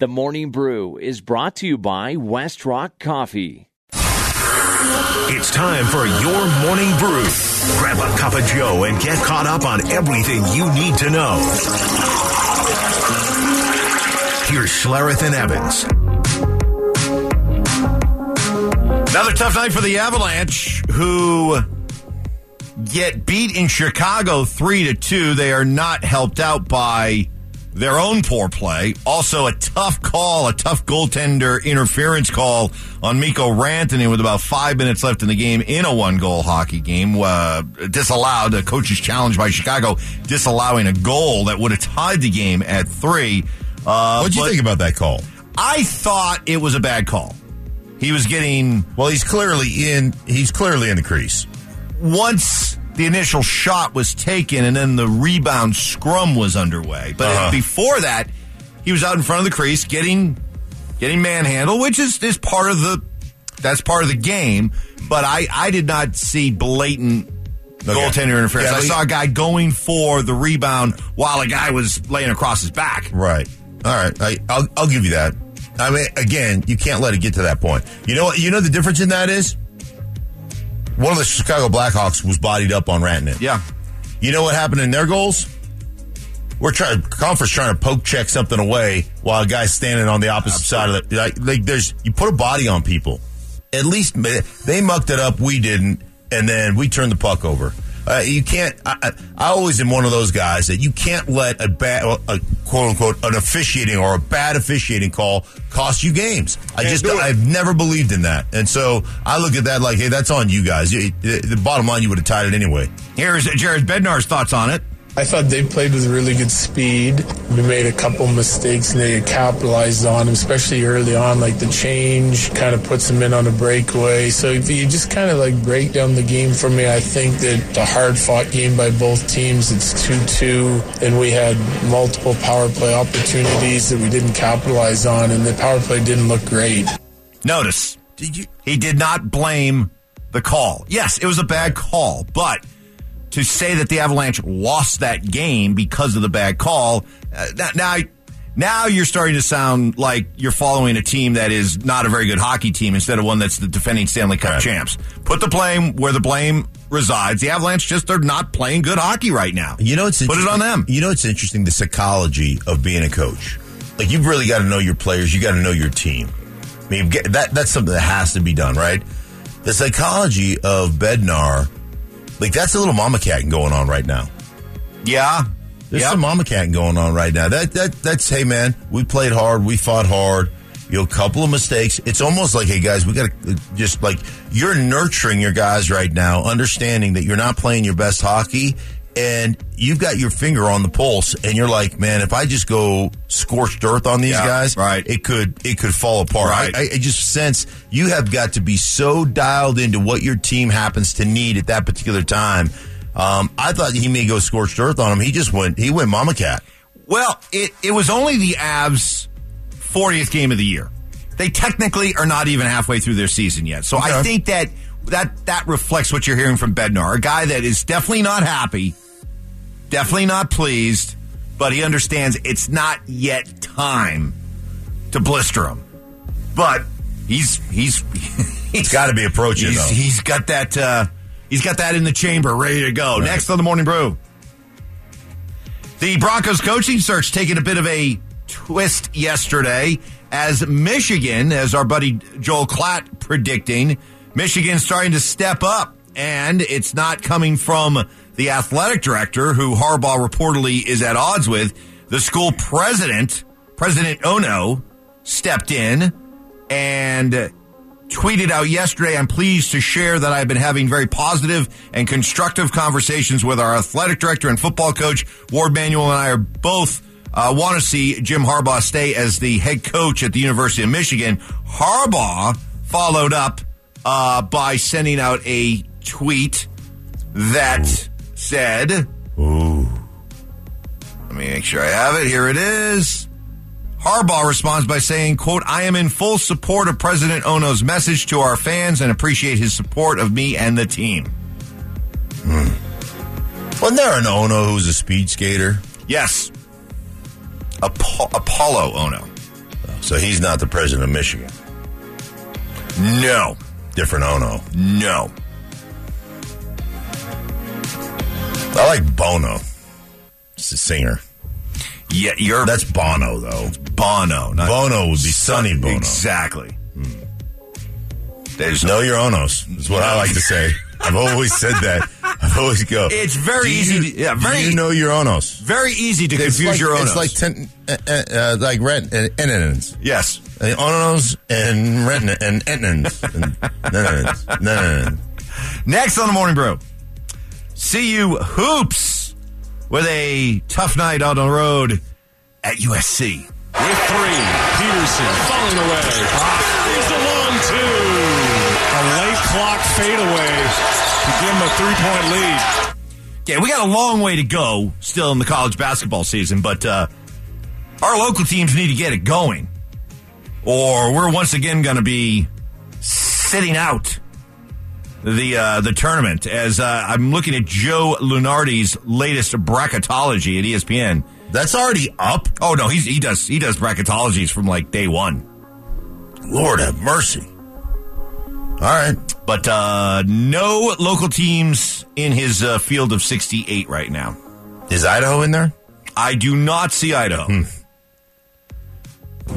The Morning Brew is brought to you by West Rock Coffee. It's time for your morning brew. Grab a cup of Joe and get caught up on everything you need to know. Here's Schlereth and Evans. Another tough night for the Avalanche, who get beat in Chicago three to two. They are not helped out by their own poor play. Also, a tough call, a tough goaltender interference call on Mikko Rantanen with about five minutes left in the game in a one goal hockey game. Uh, disallowed, a coach's challenge by Chicago, disallowing a goal that would have tied the game at three. Uh, what do you think about that call? I thought it was a bad call. He was getting Well, he's clearly in. He's clearly in the crease. once the initial shot was taken and then the rebound scrum was underway. But Uh-huh. before that, he was out in front of the crease getting getting manhandled, which is, is part of the that's part of the game. But I, I did not see blatant Okay. goaltender interference. Yeah, I saw a guy going for the rebound while a guy was laying across his back. Right. All right. I, I'll, I'll give you that. I mean, again, you can't let it get to that point. You know what? You know the difference in that is. One of the Chicago Blackhawks was bodied up on Rantanen. Yeah. You know what happened in their goals? We're trying, conference trying to poke check something away while a guy's standing on the opposite side of the. Like, like, there's, you put a body on people. At least they mucked it up, we didn't, and then we turned the puck over. Uh, you can't. I, I I always am one of those guys that you can't let a bad, a quote unquote, an officiating or a bad officiating call cost you games. I just, I've never believed in that, and so I look at that like, hey, that's on you guys. You- The the bottom line, you would have tied it anyway. Here's Jared Bednar's thoughts on it. I thought they played with really good speed. We made a couple mistakes and they capitalized on them, especially early on. Like the change kind of puts them in on a breakaway. So if you just kind of like break down the game for me, I think that the hard fought game by both teams, it's 2 2, and we had multiple power play opportunities that we didn't capitalize on, and the power play didn't look great. Notice, he did not blame the call. Yes, it was a bad call, but to say that the Avalanche lost that game because of the bad call, uh, now- now, you're starting to sound like you're following a team that is not a very good hockey team instead of one that's the defending Stanley Cup Right. champs. Put the blame where the blame resides. The Avalanche just are not playing good hockey right now. You know, it's put it on them. You know, it's interesting the psychology of being a coach. Like you've really got to know your players. You got to know your team. I mean, that that's something that has to be done, right? The psychology of Bednar, like that's a little mama cat going on right now. Yeah. There's Yep. some mama cat going on right now. That that that's hey man, we played hard, we fought hard. You know, a couple of mistakes. It's almost like, hey guys, we got to uh, just like you're nurturing your guys right now, understanding that you're not playing your best hockey, and you've got your finger on the pulse, and you're like, man, if I just go scorched earth on these Yeah, guys, right. it could it could fall apart. Right. I, I just sense you have got to be so dialed into what your team happens to need at that particular time. Um, I thought he may go scorched earth on him. He just went. He went mama cat. Well, it, it was only the Avs' 40th game of the year. They technically are not even halfway through their season yet. So I think that that that reflects what you're hearing from Bednar, a guy that is definitely not happy, definitely not pleased, but he understands it's not yet time to blister him. But he's he's he's got to be approaching he's, though. he's got that uh, he's got that in the chamber ready to go. Next on the morning brew. The Broncos coaching search taking a bit of a twist yesterday as Michigan, as our buddy Joel Klatt predicting, Michigan's starting to step up and it's not coming from the athletic director who Harbaugh reportedly is at odds with. The school president, President Ono, stepped in and tweeted out yesterday, I'm pleased to share that I've been having very positive and constructive conversations with our athletic director and football coach. Warde Manuel and I are both uh, want to see Jim Harbaugh stay as the head coach at the University of Michigan. Harbaugh followed up uh, by sending out a tweet that said, Ooh. let me make sure I have it. Here it is. Harbaugh responds by saying, quote, I am in full support of President Ono's message to our fans and appreciate his support of me and the team. Wasn't there an Ono who's a speed skater? Yes. Apo- Apolo Ohno. So he's not the president of Michigan. No, Different Ono. no. I like Bono. It's a singer. Yeah, you're That's Bono, though. Bono. Not Bono would be Sonny Bono. Exactly. There's Know your Onos is what I like to say. I've always said that. I've always go. It's very easy to- yeah, very- you know your Onos? very easy to confuse like, your own. It's like ten, uh, uh, uh, like rent and enens. yes. Onos and rent and enens. and nenens, nenens. Next on the morning brew, CU hoops with a tough night on the road at USC. With three, Peterson falling away. Leaves a long two. A late clock fadeaway to give him a three-point lead. Yeah, we got a long way to go still in the college basketball season, but uh, our local teams need to get it going, or we're once again going to be sitting out the uh, the tournament. As uh, I'm looking at Joe Lunardi's latest bracketology at ESPN. That's already up. Oh no, he's, he does he does bracketologies from like day one. Lord have mercy. All right. But uh, no local teams in his uh, field of 68 right now. Is Idaho in there? I do not see Idaho. Hmm.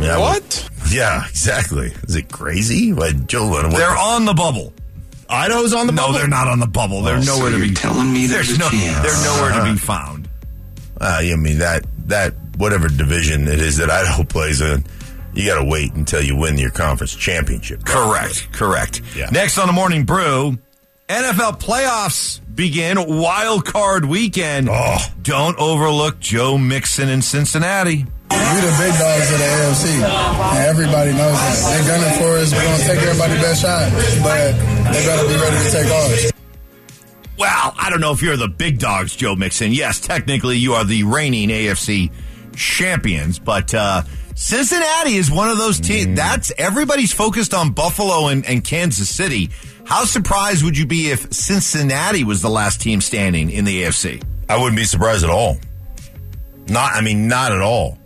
Yeah, What? Yeah, exactly. Is it crazy? What, Joe what- They're on the bubble. Idaho's on the No, bubble? they're not on the bubble. They're Oh, nowhere so to be. telling me there's there's no. chance. They're nowhere to be found. Uh, I mean that that whatever division it is that Idaho plays in, you got to wait until you win your conference championship. Correct. Correct. Yeah. Next on the morning brew, NFL playoffs begin. Wild card weekend. Oh. Don't overlook Joe Mixon in Cincinnati. We the big dogs of the AFC. And everybody knows that. They're gunning for us. We're going to take everybody's best shot. But they better be ready to take ours. Well, I don't know if you're the big dogs, Joe Mixon. Yes, technically you are the reigning AFC champions, but uh, Cincinnati is one of those teams. That's everybody's focused on Buffalo and, and Kansas City. How surprised would you be if Cincinnati was the last team standing in the AFC? I wouldn't be surprised at all. Not, I mean, not at all.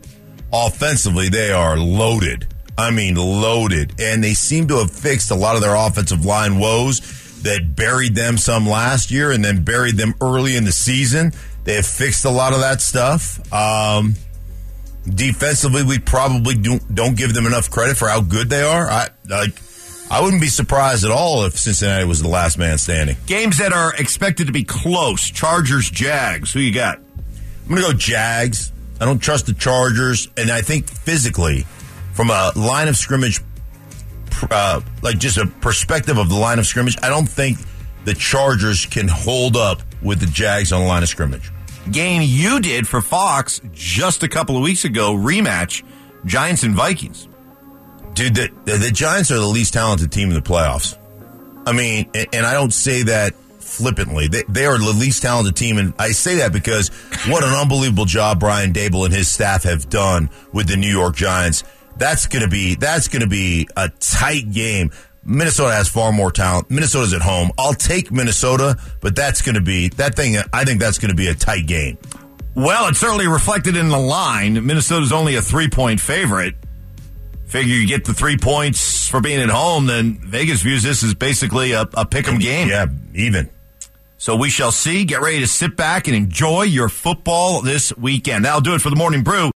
Offensively, they are loaded. I mean, loaded. And they seem to have fixed a lot of their offensive line woes that buried them some last year and then buried them early in the season. They have fixed a lot of that stuff. Um, defensively, we probably do, don't give them enough credit for how good they are. I like. I wouldn't be surprised at all if Cincinnati was the last man standing. Games that are expected to be close. Chargers, Jags. Who you got? I'm going to go Jags. I don't trust the Chargers, and I think physically, from a line of scrimmage, uh, like just a perspective of the line of scrimmage, I don't think the Chargers can hold up with the Jags on the line of scrimmage. Game you did for Fox just a couple of weeks ago. Rematch. Giants and Vikings. Dude, the, the, the Giants are the least talented team in the playoffs. I mean, and, and I don't say that flippantly. They, they are the least talented team, and I say that because what an unbelievable job Brian Daboll and his staff have done with the New York Giants. That's gonna be that's gonna be a tight game. Minnesota has far more talent. Minnesota's at home. I'll take Minnesota, but that's gonna be that thing. I think that's gonna be a tight game. Well, it's certainly reflected in the line. Minnesota's only a three point favorite. Figure you get the three points for being at home, then Vegas views this as basically a, a pick 'em game. Yeah, even. So we shall see. Get ready to sit back and enjoy your football this weekend. That'll do it for the morning brew.